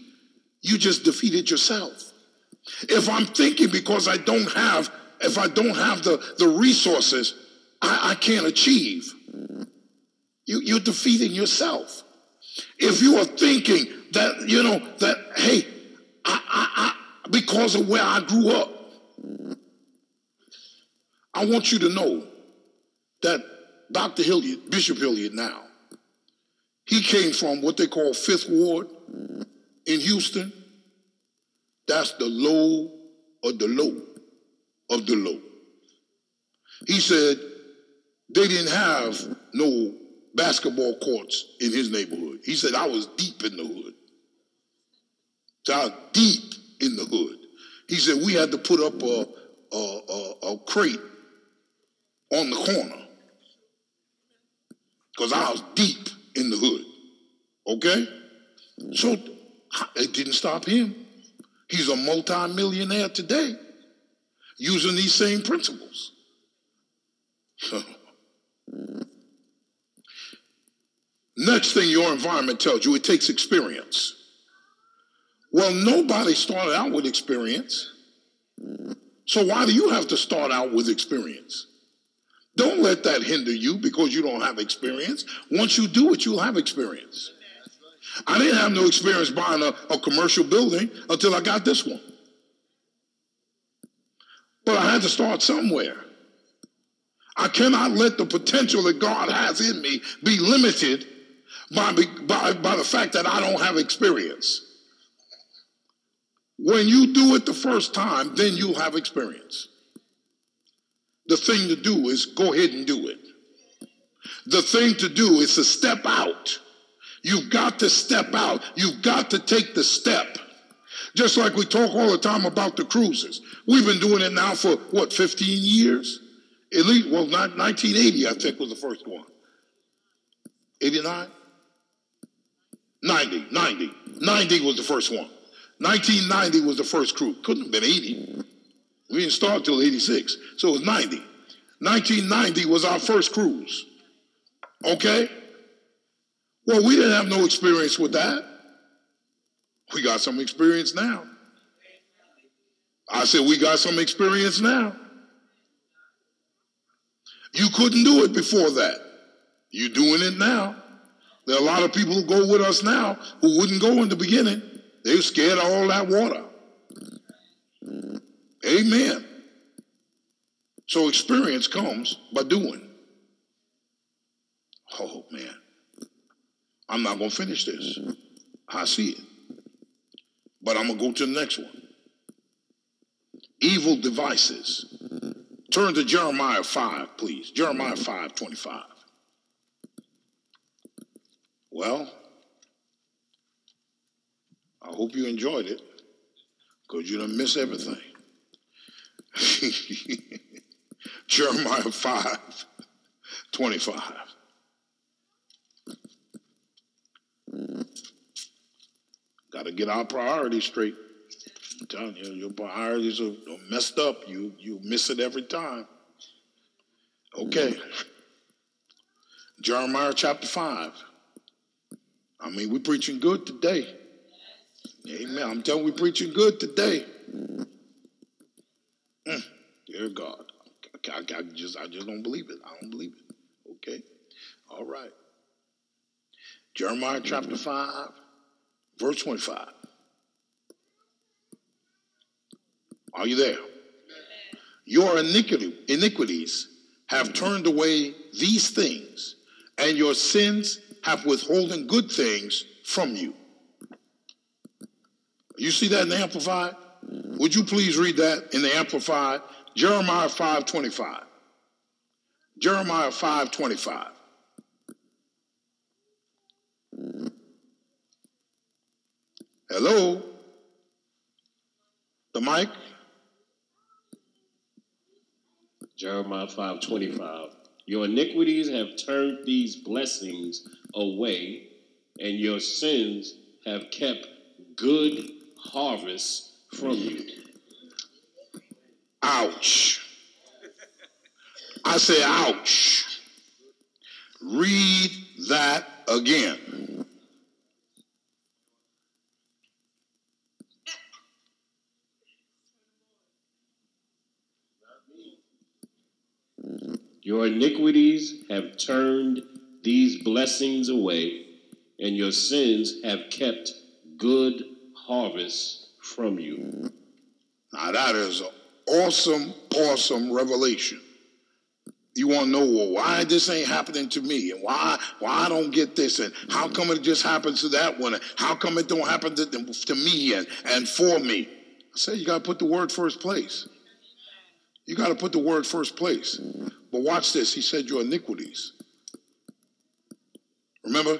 you just defeated yourself. If I'm thinking because I don't have, if I don't have the, the resources, I, I can't achieve, you, you're defeating yourself. If you are thinking that, you know, that, hey, I, I, I, because of where I grew up, I want you to know that Dr. Hilliard, Bishop Hilliard now, he came from what they call Fifth Ward in Houston. That's the low of the low of the low. He said they didn't have no basketball courts in his neighborhood. He said, I was deep in the hood. So I was deep in the hood. He said, we had to put up a, a, a, a crate on the corner because I was deep in the hood. Okay? So it didn't stop him. He's a multimillionaire today using these same principles. Next thing your environment tells you, it takes experience. Well, nobody started out with experience. So why do you have to start out with experience? Don't let that hinder you because you don't have experience. Once you do it, you'll have experience. I didn't have no experience buying a, a commercial building until I got this one. But I had to start somewhere. I cannot let the potential that God has in me be limited by, by, by the fact that I don't have experience. When you do it the first time, then you'll have experience. The thing to do is go ahead and do it. The thing to do is to step out. You've got to step out. You've got to take the step. Just like we talk all the time about the cruises. We've been doing it now for what, 15 years? At least, well, not 1980, I think was the first one. 89? 90, 90. 90 was the first one. 1990 was the first cruise. Couldn't have been 80. We didn't start till 86. So it was 90. 1990 was our first cruise. Okay? Well, we didn't have no experience with that. We got some experience now. I said, we got some experience now. You couldn't do it before that. You're doing it now. There are a lot of people who go with us now who wouldn't go in the beginning. They were scared of all that water. Amen. So experience comes by doing. Oh, man. I'm not going to finish this. I see it. But I'm going to go to the next one. Evil devices. Turn to Jeremiah 5, please. Jeremiah 5 25. Well, I hope you enjoyed it because you don't miss everything. Jeremiah 5 25. Got to get our priorities straight. I'm telling you, your priorities are messed up. You you miss it every time. Okay. Mm. Jeremiah chapter 5. I mean, we're preaching good today. Amen. I'm telling you, we're preaching good today. Mm, dear God. I, I, I, just I just don't believe it. I don't believe it. Okay. All right. Jeremiah chapter 5, verse 25. Are you there? Your iniquity, iniquities have turned away these things, and your sins have withholden good things from you. You see that in the Amplified? Would you please read that in the Amplified? Jeremiah 5.25. Jeremiah 5.25. Hello? The mic? Jeremiah 5.25. Your iniquities have turned these blessings away, and your sins have kept good harvests from you. Ouch. I say, ouch. Read that again. Your iniquities have turned these blessings away, and your sins have kept good harvests from you. Now, that is an awesome, awesome revelation. You want to know well, why this ain't happening to me, and why why I don't get this, and how come it just happens to that one, and how come it don't happen to, to me and, and for me? I say you got to put the word first place. You got to put the word first place. But watch this. He said your iniquities. Remember,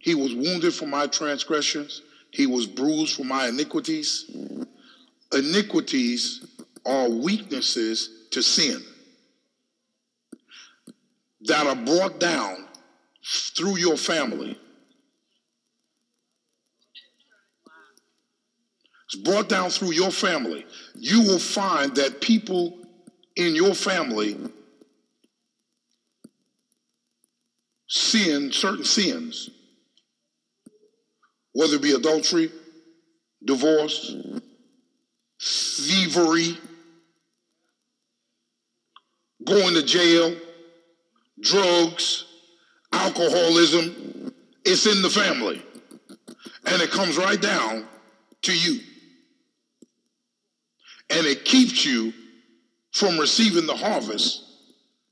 he was wounded for my transgressions. He was bruised for my iniquities. Iniquities are weaknesses to sin that are brought down through your family. It's brought down through your family. You will find that people in your family sin certain sins, whether it be adultery, divorce, thievery, going to jail, drugs, alcoholism. It's in the family. And it comes right down to you. And it keeps you from receiving the harvest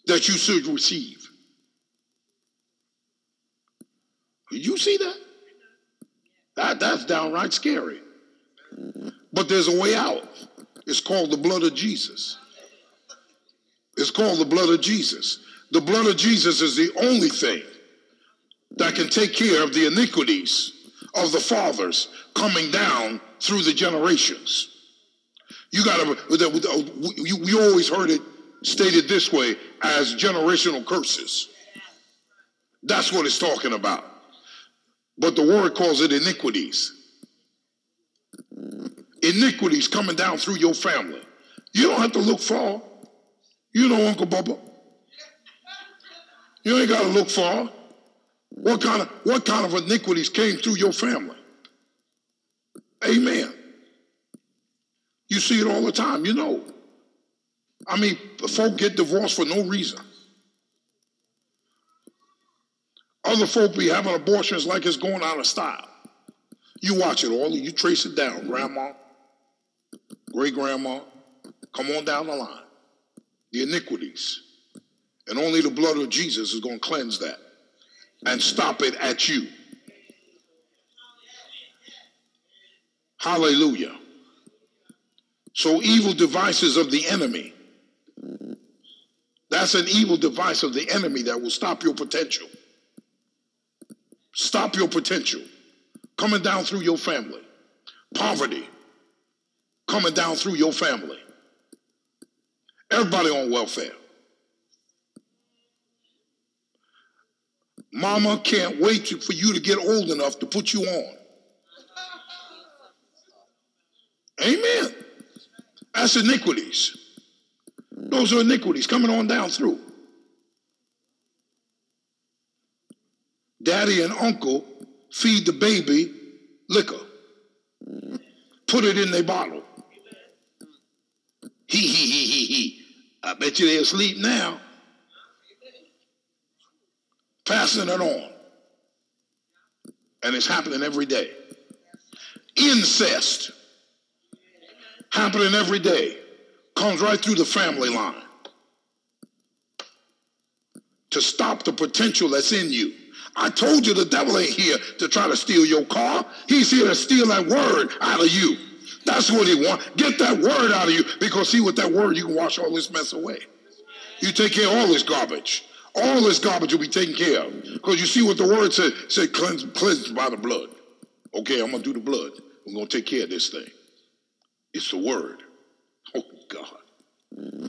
that you should receive. You see that? That that's downright scary. But there's a way out. It's called the blood of Jesus. It's called the blood of Jesus. The blood of Jesus is the only thing that can take care of the iniquities of the fathers coming down through the generations. You got to, we always heard it stated this way as generational curses. That's what it's talking about. But the word calls it iniquities. Iniquities coming down through your family. You don't have to look far. You know Uncle Bubba. You ain't got to look far. What kind of what kind of iniquities came through your family? Amen. You see it all the time, you know. I mean, folk get divorced for no reason. Other folk be having abortions like it's going out of style. You watch it all, you trace it down. Mm-hmm. Grandma, great grandma, come on down the line. The iniquities. And only the blood of Jesus is going to cleanse that and stop it at you. Hallelujah. So, evil devices of the enemy. That's an evil device of the enemy that will stop your potential. Stop your potential coming down through your family. Poverty coming down through your family. Everybody on welfare. Mama can't wait for you to get old enough to put you on. Amen. That's iniquities. Those are iniquities coming on down through. Daddy and uncle feed the baby liquor, put it in their bottle. He, he, he, he, he. I bet you they're asleep now. Passing it on. And it's happening every day. Incest happening every day comes right through the family line to stop the potential that's in you. I told you the devil ain't here to try to steal your car. He's here to steal that word out of you. That's what he wants. Get that word out of you because see with that word you can wash all this mess away. You take care of all this garbage. All this garbage will be taken care of. Because you see what the word said, said cleanse, cleansed by the blood. Okay, I'm gonna do the blood. I'm gonna take care of this thing. It's the word. Oh God.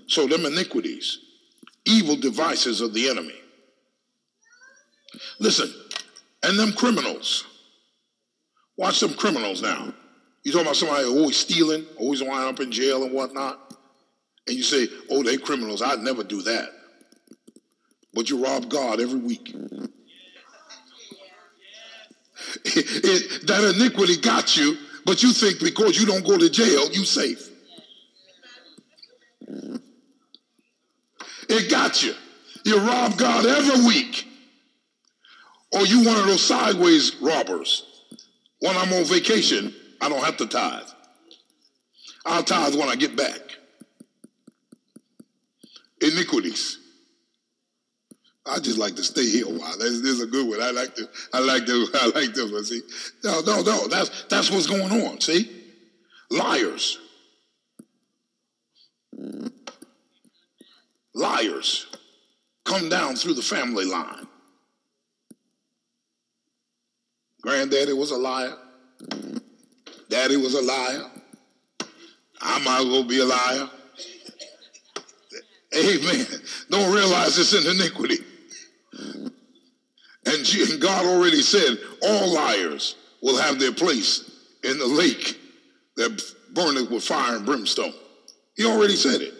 So them iniquities, evil devices of the enemy. Listen, and them criminals. Watch them criminals now. You talking about somebody always stealing, always winding up in jail and whatnot, and you say, "Oh, they criminals." I'd never do that. But you rob God every week. It, it, that iniquity got you, but you think because you don't go to jail, you safe. It got you. You rob God every week. Or you one of those sideways robbers. When I'm on vacation, I don't have to tithe. I'll tithe when I get back. Iniquities. I just like to stay here a while. This, this is a good one. I like to. I like this. I like this one. See, no, no, no. That's that's what's going on. See, liars, liars, come down through the family line. Granddaddy was a liar. Daddy was a liar. I might as well be a liar. Amen. Don't realize it's an iniquity. And, God already said all liars will have their place in the lake that burneth with fire and brimstone. He already said it.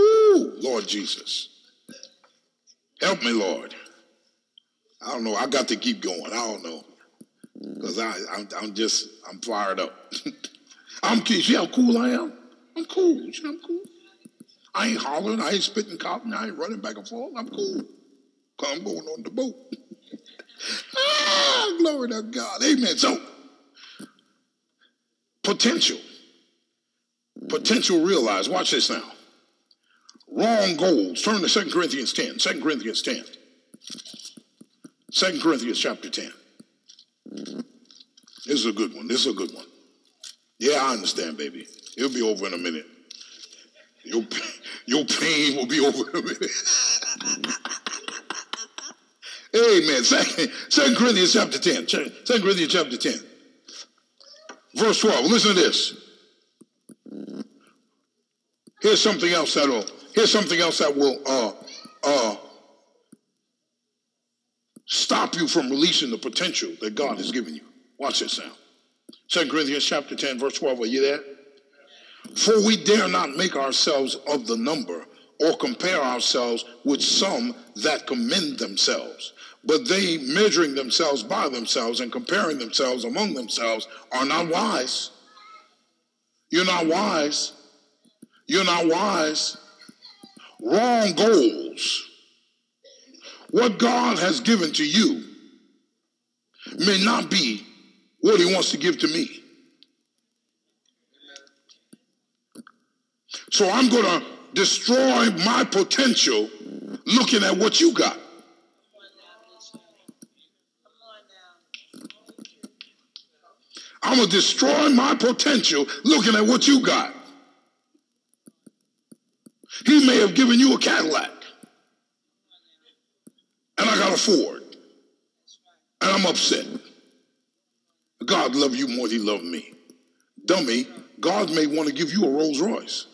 Ooh, Lord Jesus. Help me, Lord. I don't know. I got to keep going. I don't know. Because I, I'm, I'm just, I'm fired up. I'm, see how cool I am? I'm cool. See, I'm cool. I ain't hollering. I ain't spitting cotton. I ain't running back and forth. I'm cool. Because I'm going on the boat. ah, glory to God. Amen. So, potential. Potential realized. Watch this now. Wrong goals. Turn to 2 Corinthians 10. 2 Corinthians 10. 2 Corinthians chapter 10. This is a good one. This is a good one. Yeah, I understand, baby. It'll be over in a minute. Your, your pain will be over in a minute. Amen. Second, Second Corinthians chapter 10. Second Corinthians chapter 10. Verse 12. Listen to this. Here's something else that will, here's something else that will uh, uh, stop you from releasing the potential that God has given you. Watch this now. Second Corinthians chapter 10, verse 12. Are you there? For we dare not make ourselves of the number or compare ourselves with some that commend themselves. But they, measuring themselves by themselves and comparing themselves among themselves, are not wise. You're not wise. You're not wise. Wrong goals. What God has given to you may not be what He wants to give to me. So I'm going to destroy my potential looking at what you got. I'm going to destroy my potential looking at what you got. He may have given you a Cadillac. And I got a Ford. And I'm upset. God loved you more than he loved me. Dummy, God may want to give you a Rolls Royce.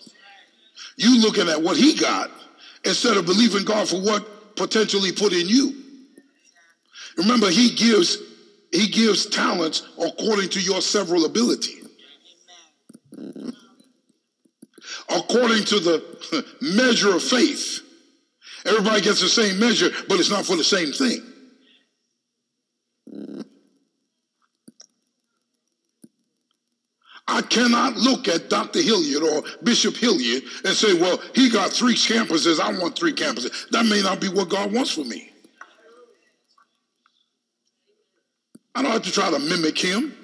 You looking at what he got instead of believing God for what potentially put in you. Remember, he gives he gives talents according to your several ability. According to the measure of faith. Everybody gets the same measure, but it's not for the same thing. I cannot look at Dr. Hilliard or Bishop Hilliard and say, well, he got three campuses, I want three campuses. That may not be what God wants for me. I don't have to try to mimic him.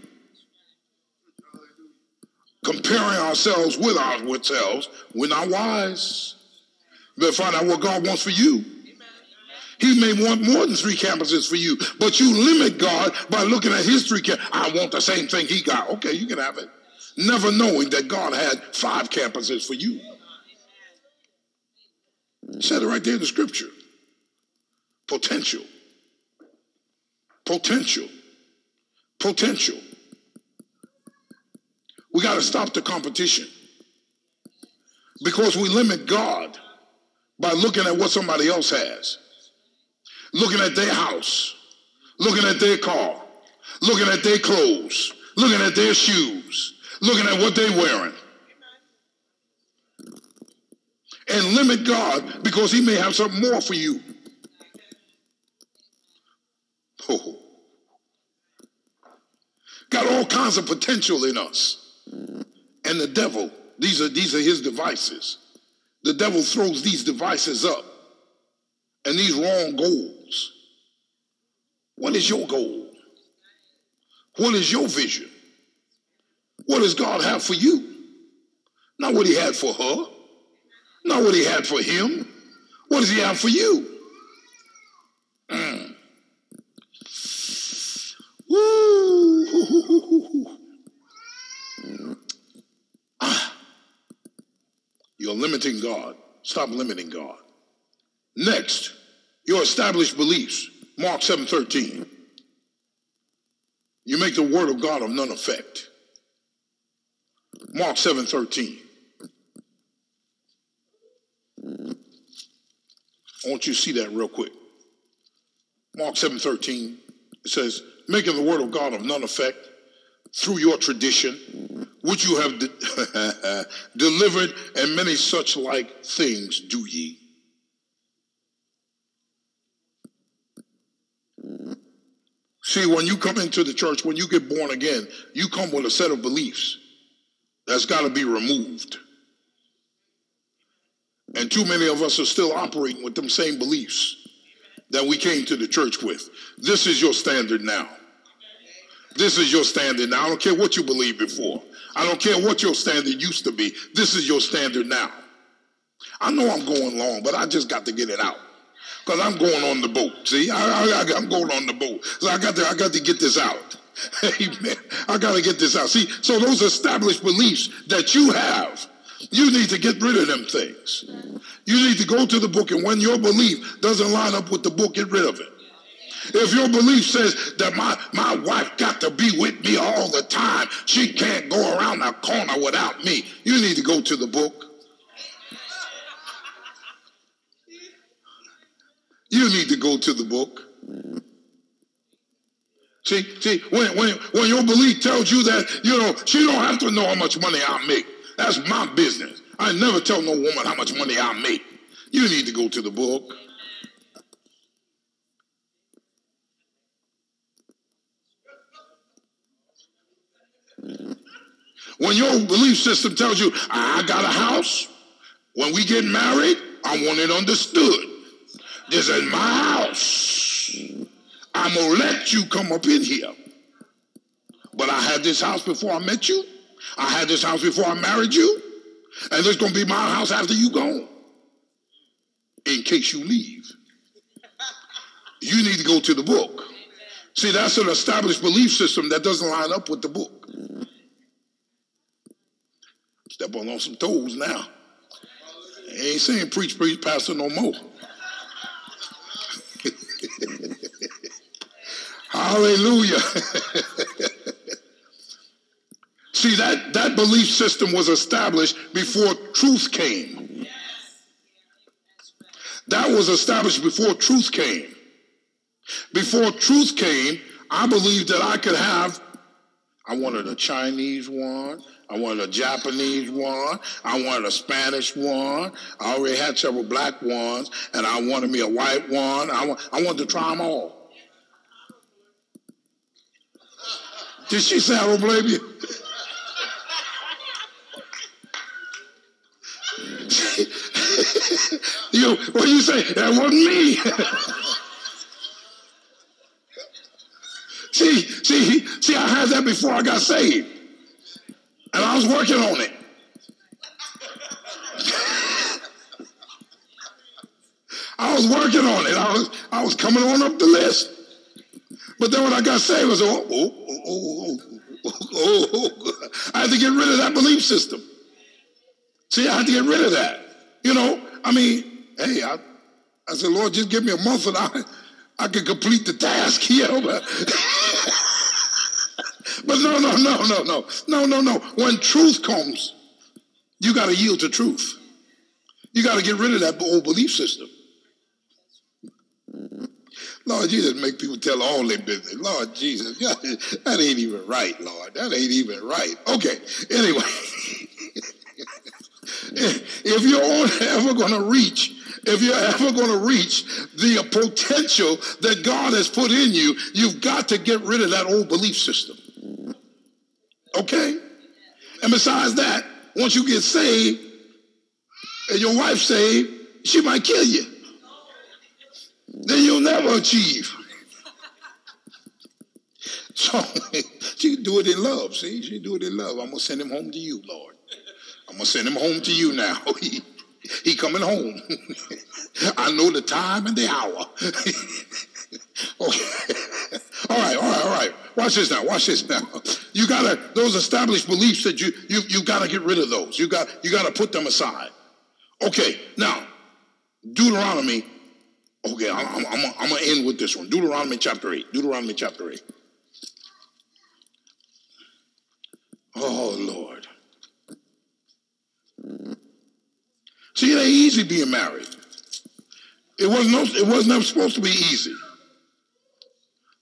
Comparing ourselves with ourselves, we're not wise. You better find out what God wants for you. He may want more than three campuses for you, but you limit God by looking at his three. I want the same thing he got. Okay, you can have it never knowing that God had five campuses for you. said it right there in the scripture. Potential. Potential. Potential. We got to stop the competition because we limit God by looking at what somebody else has, looking at their house, looking at their car, looking at their clothes, looking at their shoes, looking at what they're wearing. And limit God because he may have something more for you. Oh. Got all kinds of potential in us. And the devil, these are these are his devices. The devil throws these devices up and these wrong goals. What is your goal? What is your vision? What does God have for you? Not what he had for her. Not what he had for him. What does he have for you? Mm. Woo. Ah. Limiting God. Stop limiting God. Next, your established beliefs. Mark 7:13. You make the word of God of none effect. Mark 7 13. I want you to see that real quick. Mark 7 13. It says, making the word of God of none effect through your tradition, which you have de- delivered, and many such like things do ye. See, when you come into the church, when you get born again, you come with a set of beliefs that's got to be removed. And too many of us are still operating with them same beliefs that we came to the church with. This is your standard now. This is your standard now. I don't care what you believed before. I don't care what your standard used to be. This is your standard now. I know I'm going long, but I just got to get it out because I'm going on the boat. See, I, am going on the boat, so I got to I got to get this out. Amen. I got to get this out. See, so those established beliefs that you have, you need to get rid of them things. You need to go to the book, and when your belief doesn't line up with the book, get rid of it. If your belief says that my, my wife got to be with me all the time, she can't go around the corner without me, you need to go to the book. You need to go to the book. See, see, when, when, when your belief tells you that, you know, she don't have to know how much money I make. That's my business. I never tell no woman how much money I make. You need to go to the book. When your belief system tells you, I got a house, when we get married, I want it understood. This is my house. I'm going to let you come up in here. But I had this house before I met you. I had this house before I married you. And it's going to be my house after you gone. In case you leave. You need to go to the book. See, that's an established belief system that doesn't line up with the book. Step on some toes now. ain't saying preach, preach, pastor no more. Hallelujah. See, that, that belief system was established before truth came. That was established before truth came. Before truth came, I believed that I could have, I wanted a Chinese one, I wanted a Japanese one. I wanted a Spanish one. I already had several black ones, and I wanted me a white one. I, want, I wanted to try them all. Did she say I don't blame you? you what you say? That wasn't me. see, see, see, I had that before I got saved. And I was working on it. I was working on it. I was, I was coming on up the list. But then when I got saved, I was, oh oh, oh, oh, oh, oh, oh, oh. I had to get rid of that belief system. See, I had to get rid of that. You know, I mean, hey, I, I said, Lord, just give me a month and I, I could complete the task. Know, but no, no, no, no, no, no, no, no. When truth comes, you got to yield to truth. You got to get rid of that old belief system. Lord Jesus, make people tell all their business. Lord Jesus, that ain't even right, Lord. That ain't even right. Okay, anyway. if you're ever going to reach, if you're ever going to reach the potential that God has put in you, you've got to get rid of that old belief system. Okay? And besides that, once you get saved and your wife saved, she might kill you. Then you'll never achieve. So she do it in love. See, she do it in love. I'm gonna send him home to you, Lord. I'm gonna send him home to you now. he, he coming home. I know the time and the hour. All right, all right, all right. Watch this now. Watch this now. You gotta those established beliefs that you you you gotta get rid of those. You got you gotta put them aside. Okay, now Deuteronomy. Okay, I'm, I'm, I'm, gonna end with this one. Deuteronomy chapter eight. Deuteronomy chapter eight. Oh Lord. See, it ain't easy being married. It wasn't. It was never supposed to be easy.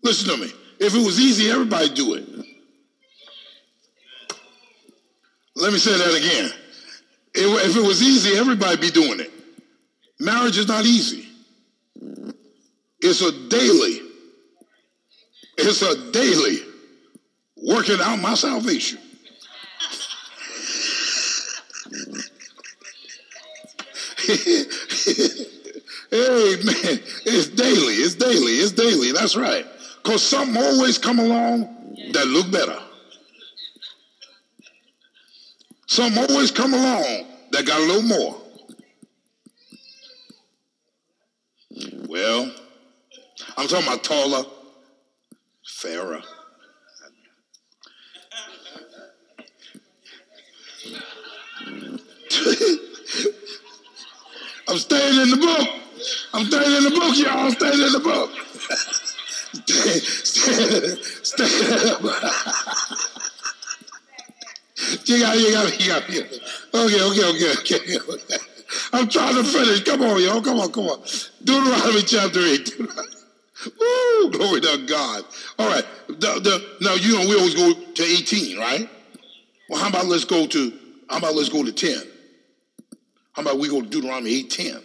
Listen to me. If it was easy, everybody do it. Let me say that again. If it was easy, everybody be doing it. Marriage is not easy. It's a daily. It's a daily working out my salvation. man, it's daily. It's daily. It's daily. That's right. Because something always come along that look better. Something always come along that got a little more. Well, I'm talking about taller, fairer. I'm staying in the book. I'm staying in the book, y'all. I'm staying in the book. stand, up. you got, got, you got, you got. Okay, okay, okay, okay. I'm trying to finish. Come on, y'all. Come on, come on. Deuteronomy chapter 8. Woo, glory to God. All right. The, the, now, you know, we always go to 18, right? Well, how about let's go to, how about let's go to 10? How about we go to Deuteronomy 8, 10?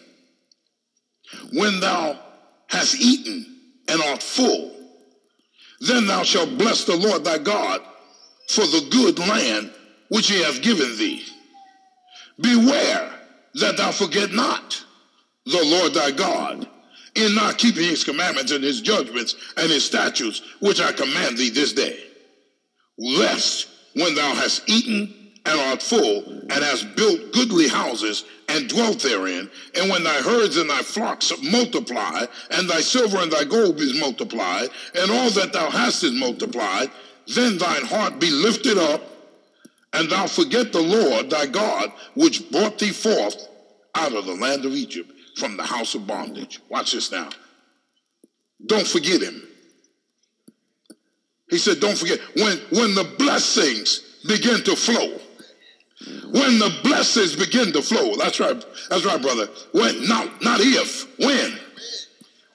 When thou hast eaten and art full, then thou shalt bless the Lord thy God for the good land which he hath given thee. Beware that thou forget not the Lord thy God in not keeping his commandments and his judgments and his statutes, which I command thee this day. Lest when thou hast eaten and art full, and hast built goodly houses, and dwelt therein, and when thy herds and thy flocks multiply, and thy silver and thy gold is multiplied, and all that thou hast is multiplied, then thine heart be lifted up, and thou forget the Lord thy God, which brought thee forth out of the land of Egypt from the house of bondage. Watch this now. Don't forget him. He said, don't forget. When, when the blessings begin to flow, when the blessings begin to flow, that's right, that's right, brother. When, not, not if, when.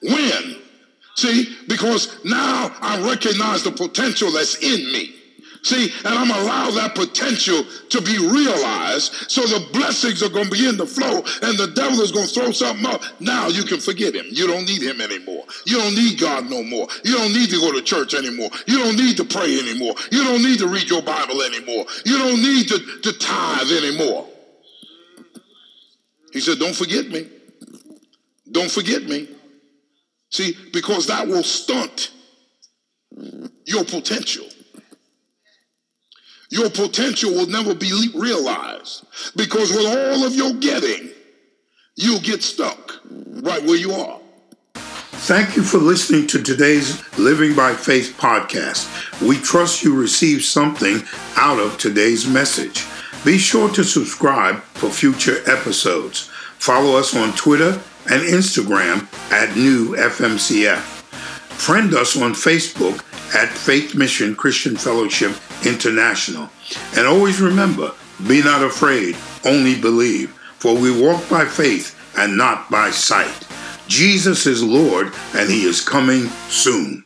When. See, because now I recognize the potential that's in me. See, and I'm allow that potential to be realized so the blessings are going to begin to flow and the devil is going to throw something up. Now you can forget him. You don't need him anymore. You don't need God no more. You don't need to go to church anymore. You don't need to pray anymore. You don't need to read your Bible anymore. You don't need to, to tithe anymore. He said, Don't forget me. Don't forget me. See, because that will stunt your potential your potential will never be realized because with all of your getting, you'll get stuck right where you are. Thank you for listening to today's Living by Faith podcast. We trust you received something out of today's message. Be sure to subscribe for future episodes. Follow us on Twitter and Instagram at New FMCF. Friend us on Facebook at Faith Mission Christian Fellowship International. And always remember be not afraid, only believe, for we walk by faith and not by sight. Jesus is Lord, and He is coming soon.